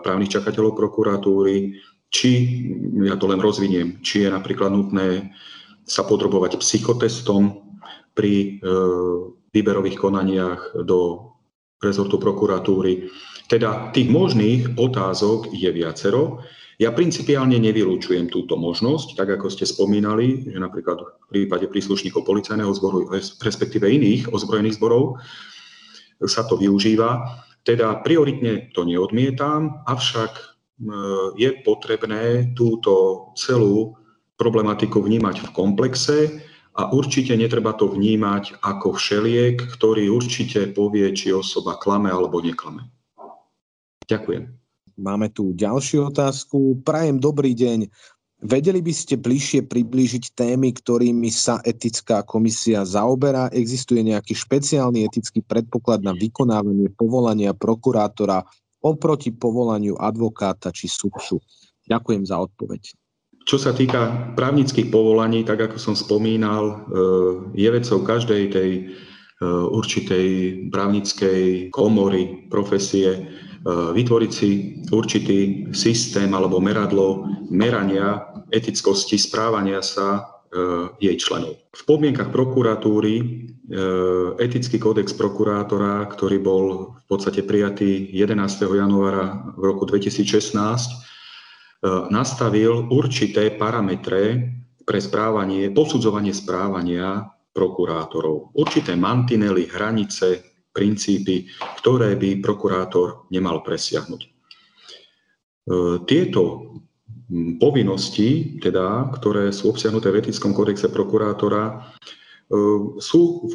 právnych čakateľov prokuratúry, či, ja to len rozviniem, či je napríklad nutné sa podrobovať psychotestom pri e, výberových konaniach do rezortu prokuratúry. Teda tých možných otázok je viacero. Ja principiálne nevylúčujem túto možnosť, tak ako ste spomínali, že napríklad v prípade príslušníkov policajného zboru, respektíve iných ozbrojených zborov, sa to využíva. Teda prioritne to neodmietam, avšak je potrebné túto celú problematiku vnímať v komplexe a určite netreba to vnímať ako všeliek, ktorý určite povie, či osoba klame alebo neklame. Ďakujem. Máme tu ďalšiu otázku. Prajem dobrý deň. Vedeli by ste bližšie priblížiť témy, ktorými sa etická komisia zaoberá? Existuje nejaký špeciálny etický predpoklad na vykonávanie povolania prokurátora oproti povolaniu advokáta či sudcu? Ďakujem za odpoveď. Čo sa týka právnických povolaní, tak ako som spomínal, e, je vecou každej tej e, určitej právnickej komory, profesie, vytvoriť si určitý systém alebo meradlo merania etickosti správania sa e, jej členov. V podmienkach prokuratúry e, etický kódex prokurátora, ktorý bol v podstate prijatý 11. januára v roku 2016, nastavil určité parametre pre správanie, posudzovanie správania prokurátorov. Určité mantinely, hranice, princípy, ktoré by prokurátor nemal presiahnuť. E, tieto povinnosti, teda, ktoré sú obsiahnuté v etickom kódexe prokurátora, e, sú v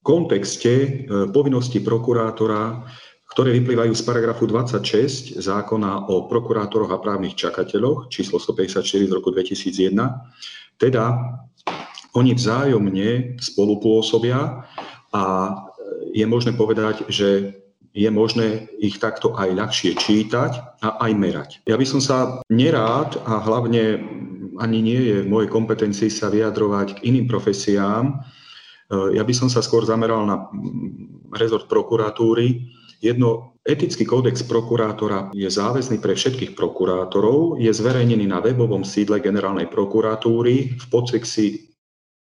kontexte e, povinnosti prokurátora, ktoré vyplývajú z paragrafu 26 zákona o prokurátoroch a právnych čakateľoch, číslo 154 z roku 2001. Teda oni vzájomne spolupôsobia a je možné povedať, že je možné ich takto aj ľahšie čítať a aj merať. Ja by som sa nerád a hlavne ani nie je v mojej kompetencii sa vyjadrovať k iným profesiám. Ja by som sa skôr zameral na rezort prokuratúry. Jedno, etický kódex prokurátora je záväzný pre všetkých prokurátorov, je zverejnený na webovom sídle generálnej prokuratúry v podsekcii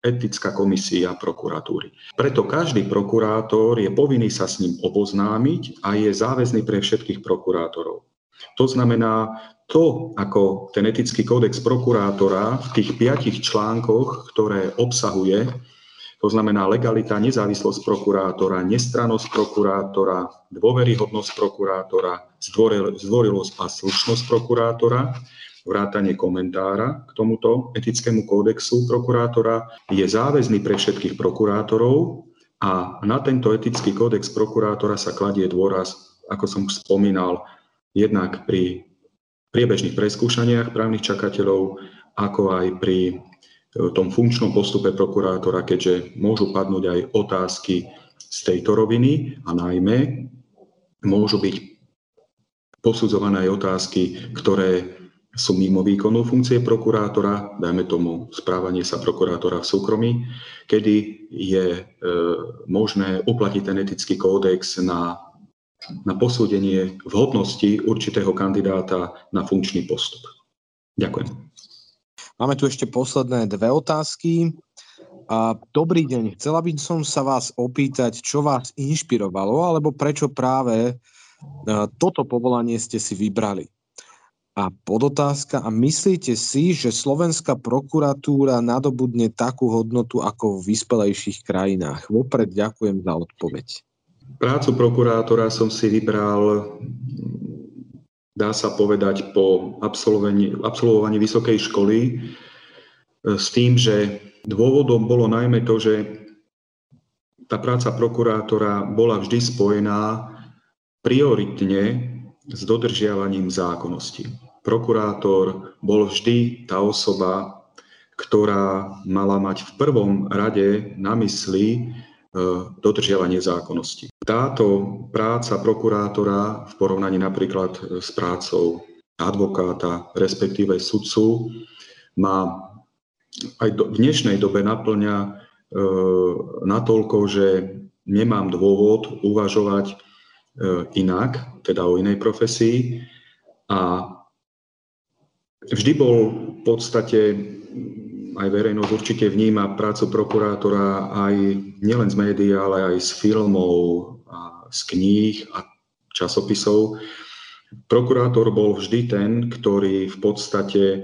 etická komisia prokuratúry. Preto každý prokurátor je povinný sa s ním oboznámiť a je záväzný pre všetkých prokurátorov. To znamená, to, ako ten etický kódex prokurátora v tých piatich článkoch, ktoré obsahuje, to znamená legalita, nezávislosť prokurátora, nestrannosť prokurátora, dôveryhodnosť prokurátora, zdvorilosť a slušnosť prokurátora, vrátanie komentára k tomuto etickému kódexu prokurátora je záväzný pre všetkých prokurátorov a na tento etický kódex prokurátora sa kladie dôraz, ako som už spomínal, jednak pri priebežných preskúšaniach právnych čakateľov, ako aj pri e, tom funkčnom postupe prokurátora, keďže môžu padnúť aj otázky z tejto roviny a najmä môžu byť posudzované aj otázky, ktoré sú mimo výkonu funkcie prokurátora, dajme tomu správanie sa prokurátora v súkromí, kedy je e, možné uplatiť ten etický kódex na, na posúdenie vhodnosti určitého kandidáta na funkčný postup. Ďakujem. Máme tu ešte posledné dve otázky. A dobrý deň, chcela by som sa vás opýtať, čo vás inšpirovalo, alebo prečo práve e, toto povolanie ste si vybrali. A podotázka, a myslíte si, že slovenská prokuratúra nadobudne takú hodnotu ako v vyspelejších krajinách? Vopred ďakujem za odpoveď. Prácu prokurátora som si vybral, dá sa povedať, po absolvovaní, absolvovaní vysokej školy e, s tým, že dôvodom bolo najmä to, že tá práca prokurátora bola vždy spojená prioritne s dodržiavaním zákonnosti prokurátor bol vždy tá osoba, ktorá mala mať v prvom rade na mysli e, dodržiavanie zákonnosti. Táto práca prokurátora v porovnaní napríklad s prácou advokáta, respektíve sudcu, má aj do, v dnešnej dobe naplňa e, natoľko, že nemám dôvod uvažovať e, inak, teda o inej profesii a Vždy bol v podstate aj verejnosť určite vníma prácu prokurátora aj nielen z médií, ale aj z filmov, a z kníh a časopisov. Prokurátor bol vždy ten, ktorý v podstate e,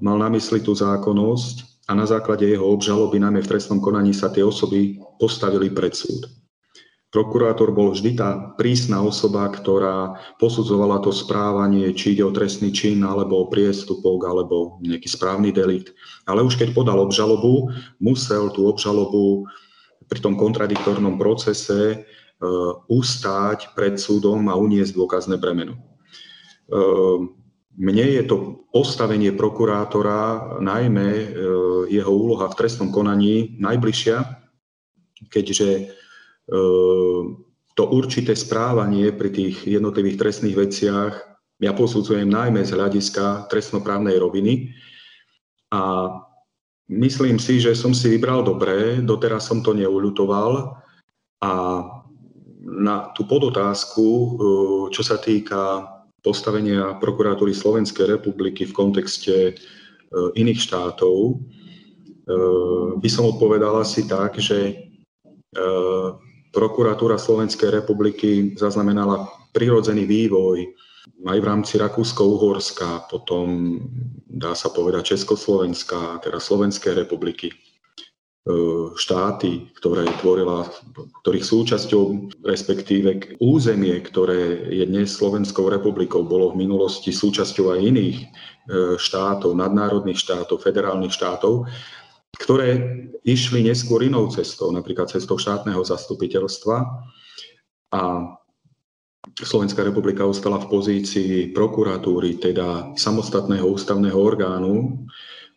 mal na mysli tú zákonnosť a na základe jeho obžaloby, najmä v trestnom konaní, sa tie osoby postavili pred súd. Prokurátor bol vždy tá prísna osoba, ktorá posudzovala to správanie, či ide o trestný čin, alebo o priestupok, alebo nejaký správny delikt. Ale už keď podal obžalobu, musel tú obžalobu pri tom kontradiktornom procese e, ustáť pred súdom a uniesť dôkazné bremeno. E, mne je to postavenie prokurátora, najmä e, jeho úloha v trestnom konaní, najbližšia, keďže to určité správanie pri tých jednotlivých trestných veciach ja posudzujem najmä z hľadiska trestnoprávnej roviny. A myslím si, že som si vybral dobre, doteraz som to neuľutoval. A na tú podotázku, ehm, čo sa týka postavenia prokuratúry Slovenskej republiky v kontexte ehm, iných štátov, by som odpovedal asi tak, že Prokuratúra Slovenskej republiky zaznamenala prirodzený vývoj aj v rámci Rakúsko-Uhorska, potom dá sa povedať Československá, teda Slovenskej republiky, e, štáty, ktoré tvorila, ktorých súčasťou, respektíve územie, ktoré je dnes Slovenskou republikou, bolo v minulosti súčasťou aj iných e, štátov, nadnárodných štátov, federálnych štátov, ktoré išli neskôr inou cestou, napríklad cestou štátneho zastupiteľstva a Slovenská republika ostala v pozícii prokuratúry, teda samostatného ústavného orgánu,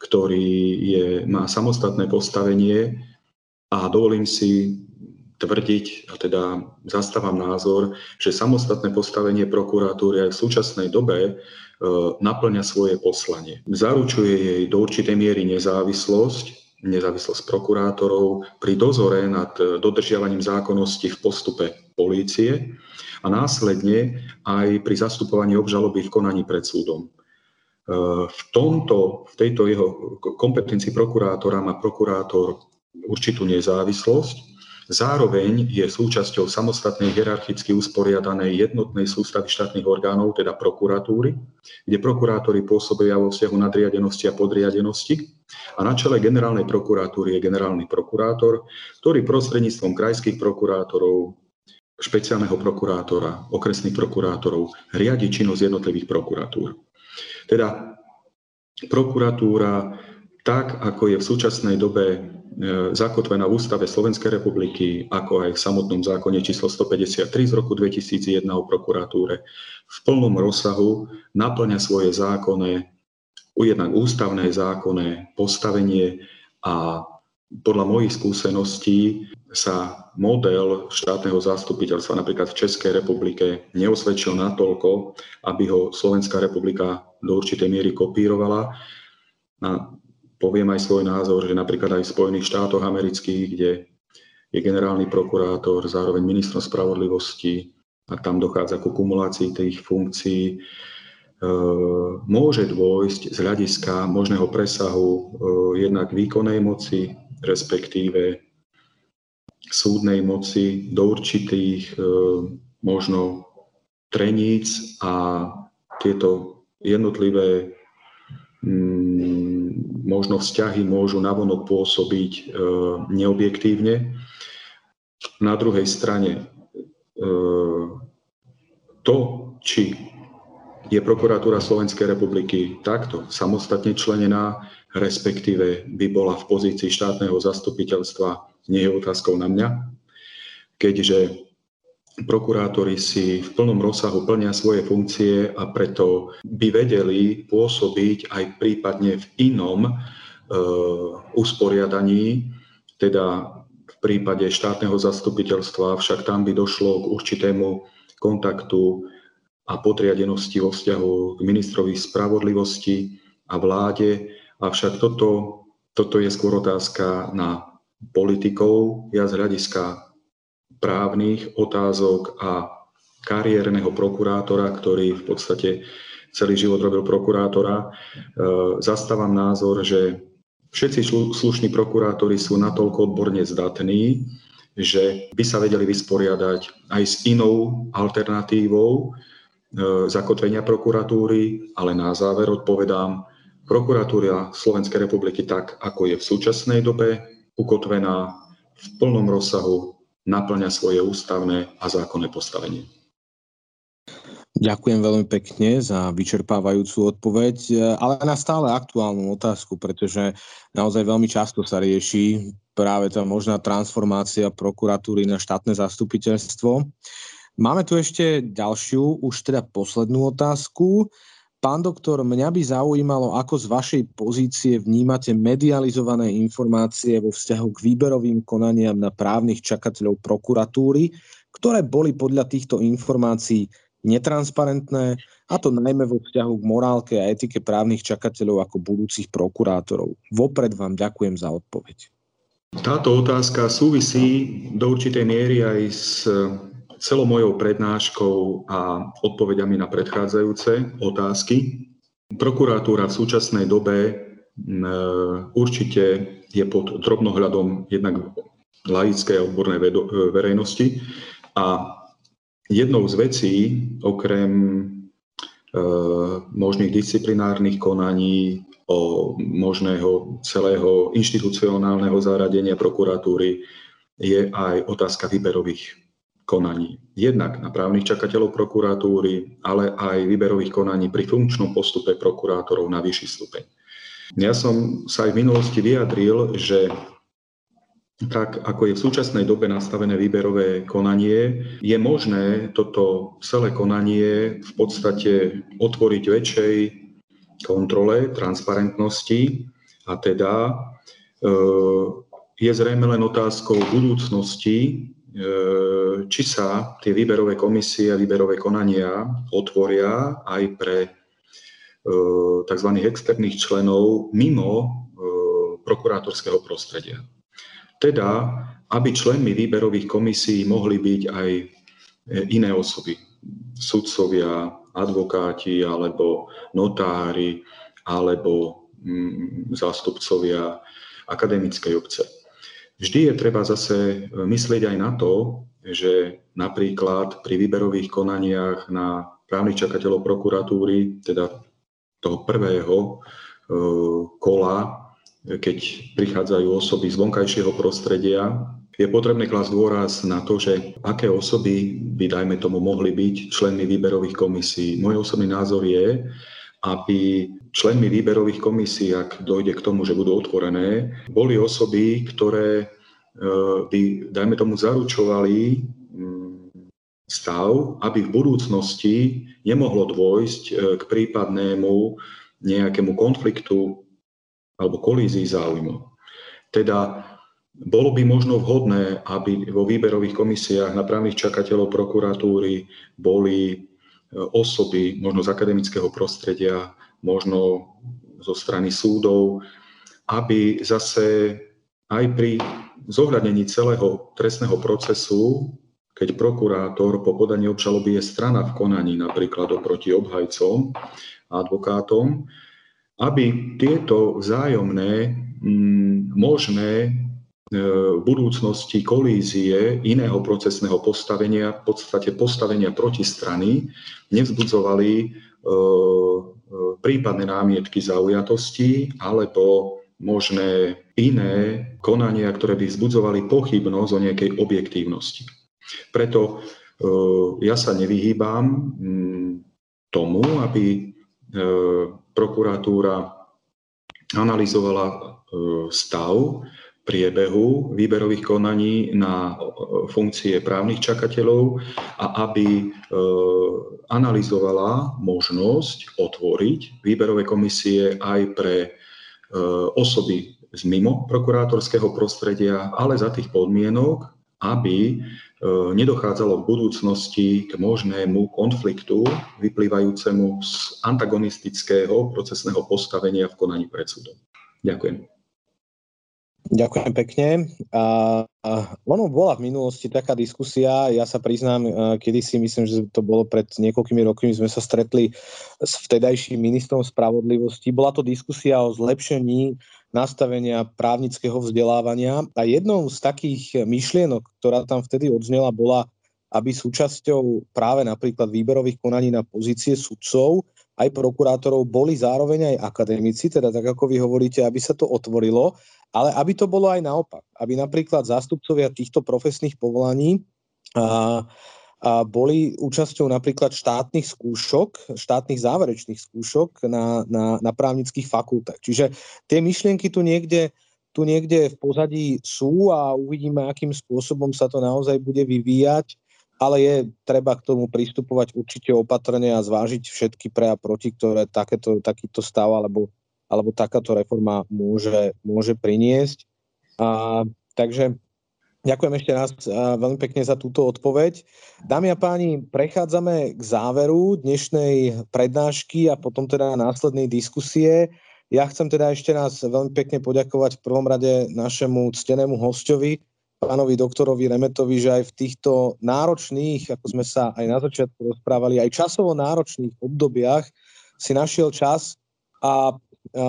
ktorý je, má samostatné postavenie a dovolím si tvrdiť, a teda zastávam názor, že samostatné postavenie prokuratúry aj v súčasnej dobe e, naplňa svoje poslanie. Zaručuje jej do určitej miery nezávislosť, nezávislosť prokurátorov pri dozore nad dodržiavaním zákonnosti v postupe polície a následne aj pri zastupovaní obžaloby v konaní pred súdom. E, v, tomto, v tejto jeho kompetencii prokurátora má prokurátor určitú nezávislosť, Zároveň je súčasťou samostatnej hierarchicky usporiadanej jednotnej sústavy štátnych orgánov, teda prokuratúry, kde prokurátori pôsobia vo vzťahu nadriadenosti a podriadenosti. A na čele generálnej prokuratúry je generálny prokurátor, ktorý prostredníctvom krajských prokurátorov, špeciálneho prokurátora, okresných prokurátorov riadi činnosť jednotlivých prokuratúr. Teda prokuratúra tak, ako je v súčasnej dobe E, zakotvená v Ústave Slovenskej republiky, ako aj v samotnom zákone číslo 153 z roku 2001 o prokuratúre, v plnom rozsahu naplňa svoje zákonné, jednak ústavné zákonné postavenie a podľa mojich skúseností sa model štátneho zastupiteľstva napríklad v Českej republike neosvedčil natoľko, aby ho Slovenská republika do určitej miery kopírovala. A poviem aj svoj názor, že napríklad aj v Spojených štátoch amerických, kde je generálny prokurátor, zároveň ministrom spravodlivosti a tam dochádza ku kumulácii tých funkcií, e, môže dôjsť z hľadiska možného presahu e, jednak výkonnej moci, respektíve súdnej moci do určitých e, možno treníc a tieto jednotlivé mm, možno vzťahy môžu navonok pôsobiť e, neobjektívne. Na druhej strane e, to, či je prokuratúra Slovenskej republiky takto samostatne členená, respektíve by bola v pozícii štátneho zastupiteľstva, nie je otázkou na mňa, keďže prokurátori si v plnom rozsahu plnia svoje funkcie a preto by vedeli pôsobiť aj prípadne v inom e, usporiadaní, teda v prípade štátneho zastupiteľstva, však tam by došlo k určitému kontaktu a podriadenosti vo vzťahu k ministrovi spravodlivosti a vláde. Avšak toto, toto je skôr otázka na politikov. Ja z hľadiska právnych otázok a kariérneho prokurátora, ktorý v podstate celý život robil prokurátora, e, zastávam názor, že všetci slušní prokurátori sú natoľko odborne zdatní, že by sa vedeli vysporiadať aj s inou alternatívou e, zakotvenia prokuratúry, ale na záver odpovedám, prokuratúra Slovenskej republiky tak, ako je v súčasnej dobe ukotvená v plnom rozsahu naplňa svoje ústavné a zákonné postavenie. Ďakujem veľmi pekne za vyčerpávajúcu odpoveď, ale na stále aktuálnu otázku, pretože naozaj veľmi často sa rieši práve tá možná transformácia prokuratúry na štátne zastupiteľstvo. Máme tu ešte ďalšiu, už teda poslednú otázku. Pán doktor, mňa by zaujímalo, ako z vašej pozície vnímate medializované informácie vo vzťahu k výberovým konaniam na právnych čakateľov prokuratúry, ktoré boli podľa týchto informácií netransparentné, a to najmä vo vzťahu k morálke a etike právnych čakateľov ako budúcich prokurátorov. Vopred vám ďakujem za odpoveď. Táto otázka súvisí do určitej miery aj s celou mojou prednáškou a odpovediami na predchádzajúce otázky. Prokuratúra v súčasnej dobe určite je pod drobnohľadom jednak laickej a odbornej verejnosti a Jednou z vecí, okrem e, možných disciplinárnych konaní, o možného celého inštitucionálneho zaradenia prokuratúry, je aj otázka výberových konaní. Jednak na právnych čakateľov prokuratúry, ale aj výberových konaní pri funkčnom postupe prokurátorov na vyšší stupeň. Ja som sa aj v minulosti vyjadril, že tak ako je v súčasnej dobe nastavené výberové konanie, je možné toto celé konanie v podstate otvoriť väčšej kontrole, transparentnosti a teda e, je zrejme len otázkou budúcnosti, či sa tie výberové komisie a výberové konania otvoria aj pre e, tzv. externých členov mimo prokurátorského prostredia. Teda, aby členmi výberových komisí mohli byť aj e, iné osoby, sudcovia, advokáti alebo notári alebo mm, zástupcovia akademickej obce. Vždy je treba zase e, myslieť aj na to, že napríklad pri výberových konaniach na právnych čakateľov prokuratúry, teda toho prvého e, kola keď prichádzajú osoby z vonkajšieho prostredia, je potrebné klásť dôraz na to, že aké osoby by, dajme tomu, mohli byť členmi výberových komisí. Môj osobný názor je, aby členmi výberových komisí, ak dojde k tomu, že budú otvorené, boli osoby, ktoré e, by, dajme tomu, zaručovali mm, stav, aby v budúcnosti nemohlo dôjsť e, k prípadnému nejakému konfliktu alebo kolízii záujmov. Teda bolo by možno vhodné, aby vo výberových komisiách na právnych čakateľov prokuratúry boli e, osoby možno z akademického prostredia, možno zo strany súdov, aby zase aj pri zohľadnení celého trestného procesu, keď prokurátor po podaní obžaloby je strana v konaní napríklad oproti obhajcom a advokátom, aby tieto vzájomné mm, možné e, v budúcnosti kolízie iného procesného postavenia, v podstate postavenia protistrany, nevzbudzovali e, prípadné námietky zaujatosti alebo možné iné konania, ktoré by vzbudzovali pochybnosť o nejakej objektívnosti. Preto ja sa nevyhýbam mm, tomu, aby prokuratúra analyzovala e, stav priebehu výberových konaní na e, funkcie právnych čakateľov a aby e, analyzovala možnosť otvoriť výberové komisie aj pre osoby z mimo prokurátorského prostredia, ale za tých podmienok, aby E, nedochádzalo v budúcnosti k možnému konfliktu vyplývajúcemu z antagonistického procesného postavenia v konaní pred súdom. Ďakujem. Ďakujem pekne. A, a ono bola v minulosti taká diskusia, ja sa priznám, e, kedy si myslím, že to bolo pred niekoľkými rokmi, sme sa stretli s vtedajším ministrom spravodlivosti. Bola to diskusia o zlepšení nastavenia právnického vzdelávania. A jednou z takých myšlienok, ktorá tam vtedy odznela, bola, aby súčasťou práve napríklad výberových konaní na pozície sudcov aj prokurátorov boli zároveň aj akademici, teda tak ako vy hovoríte, aby sa to otvorilo, ale aby to bolo aj naopak. Aby napríklad zástupcovia týchto profesných povolaní a, a boli účasťou napríklad štátnych skúšok, štátnych záverečných skúšok na, na, na právnických fakultách. Čiže tie myšlienky tu niekde, tu niekde v pozadí sú a uvidíme, akým spôsobom sa to naozaj bude vyvíjať ale je treba k tomu pristupovať určite opatrne a zvážiť všetky pre a proti, ktoré takéto, takýto stav alebo, alebo takáto reforma môže, môže priniesť. A, takže ďakujem ešte raz veľmi pekne za túto odpoveď. Dámy a páni, prechádzame k záveru dnešnej prednášky a potom teda následnej diskusie. Ja chcem teda ešte raz veľmi pekne poďakovať v prvom rade našemu ctenému hostovi, pánovi doktorovi Remetovi, že aj v týchto náročných, ako sme sa aj na začiatku rozprávali, aj časovo náročných obdobiach si našiel čas a, a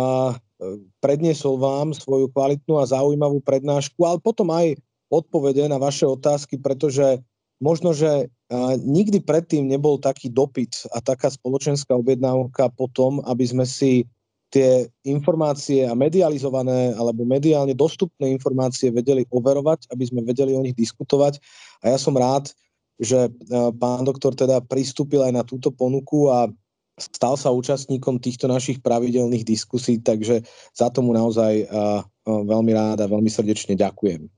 predniesol vám svoju kvalitnú a zaujímavú prednášku, ale potom aj odpovede na vaše otázky, pretože možno, že nikdy predtým nebol taký dopyt a taká spoločenská objednávka po tom, aby sme si tie informácie a medializované alebo mediálne dostupné informácie vedeli overovať, aby sme vedeli o nich diskutovať. A ja som rád, že e, pán doktor teda pristúpil aj na túto ponuku a stal sa účastníkom týchto našich pravidelných diskusí, takže za tomu naozaj e, e, veľmi rád a veľmi srdečne ďakujem.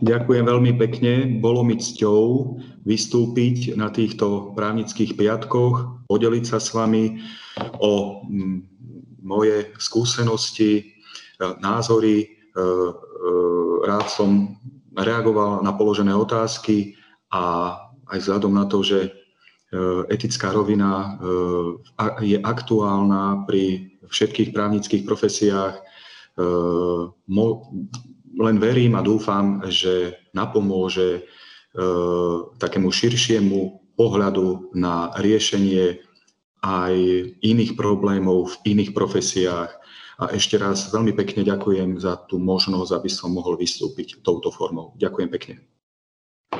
Ďakujem veľmi pekne. Bolo mi cťou vystúpiť na týchto právnických piatkoch, podeliť sa s vami o moje skúsenosti, e, názory. E, e, rád som reagoval na položené otázky a aj vzhľadom na to, že etická rovina je aktuálna pri všetkých právnických profesiách. Len verím a dúfam, že napomôže takému širšiemu pohľadu na riešenie aj iných problémov v iných profesiách. A ešte raz veľmi pekne ďakujem za tú možnosť, aby som mohol vystúpiť touto formou. Ďakujem pekne.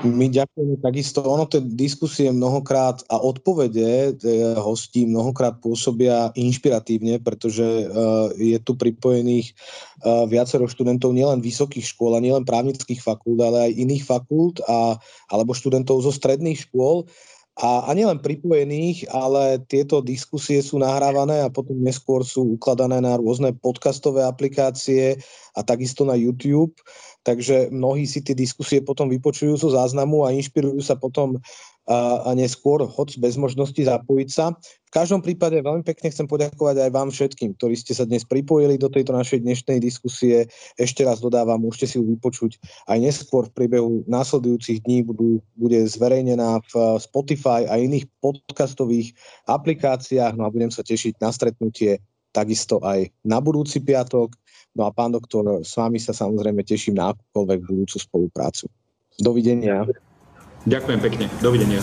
My ďakujeme takisto. Ono tie diskusie mnohokrát a odpovede hostí mnohokrát pôsobia inšpiratívne, pretože uh, je tu pripojených uh, viacero študentov nielen vysokých škôl a nielen právnických fakult, ale aj iných fakult a, alebo študentov zo stredných škôl. A, a nielen pripojených, ale tieto diskusie sú nahrávané a potom neskôr sú ukladané na rôzne podcastové aplikácie a takisto na YouTube. Takže mnohí si tie diskusie potom vypočujú zo záznamu a inšpirujú sa potom a, a neskôr, hoď bez možnosti zapojiť sa. V každom prípade veľmi pekne chcem poďakovať aj vám všetkým, ktorí ste sa dnes pripojili do tejto našej dnešnej diskusie. Ešte raz dodávam, môžete si ju vypočuť aj neskôr v priebehu následujúcich dní budú, bude zverejnená v Spotify a iných podcastových aplikáciách. No a budem sa tešiť na stretnutie takisto aj na budúci piatok. No a pán doktor, s vami sa samozrejme teším na akúkoľvek budúcu spoluprácu. Dovidenia. Ďakujem pekne. Dovidenia.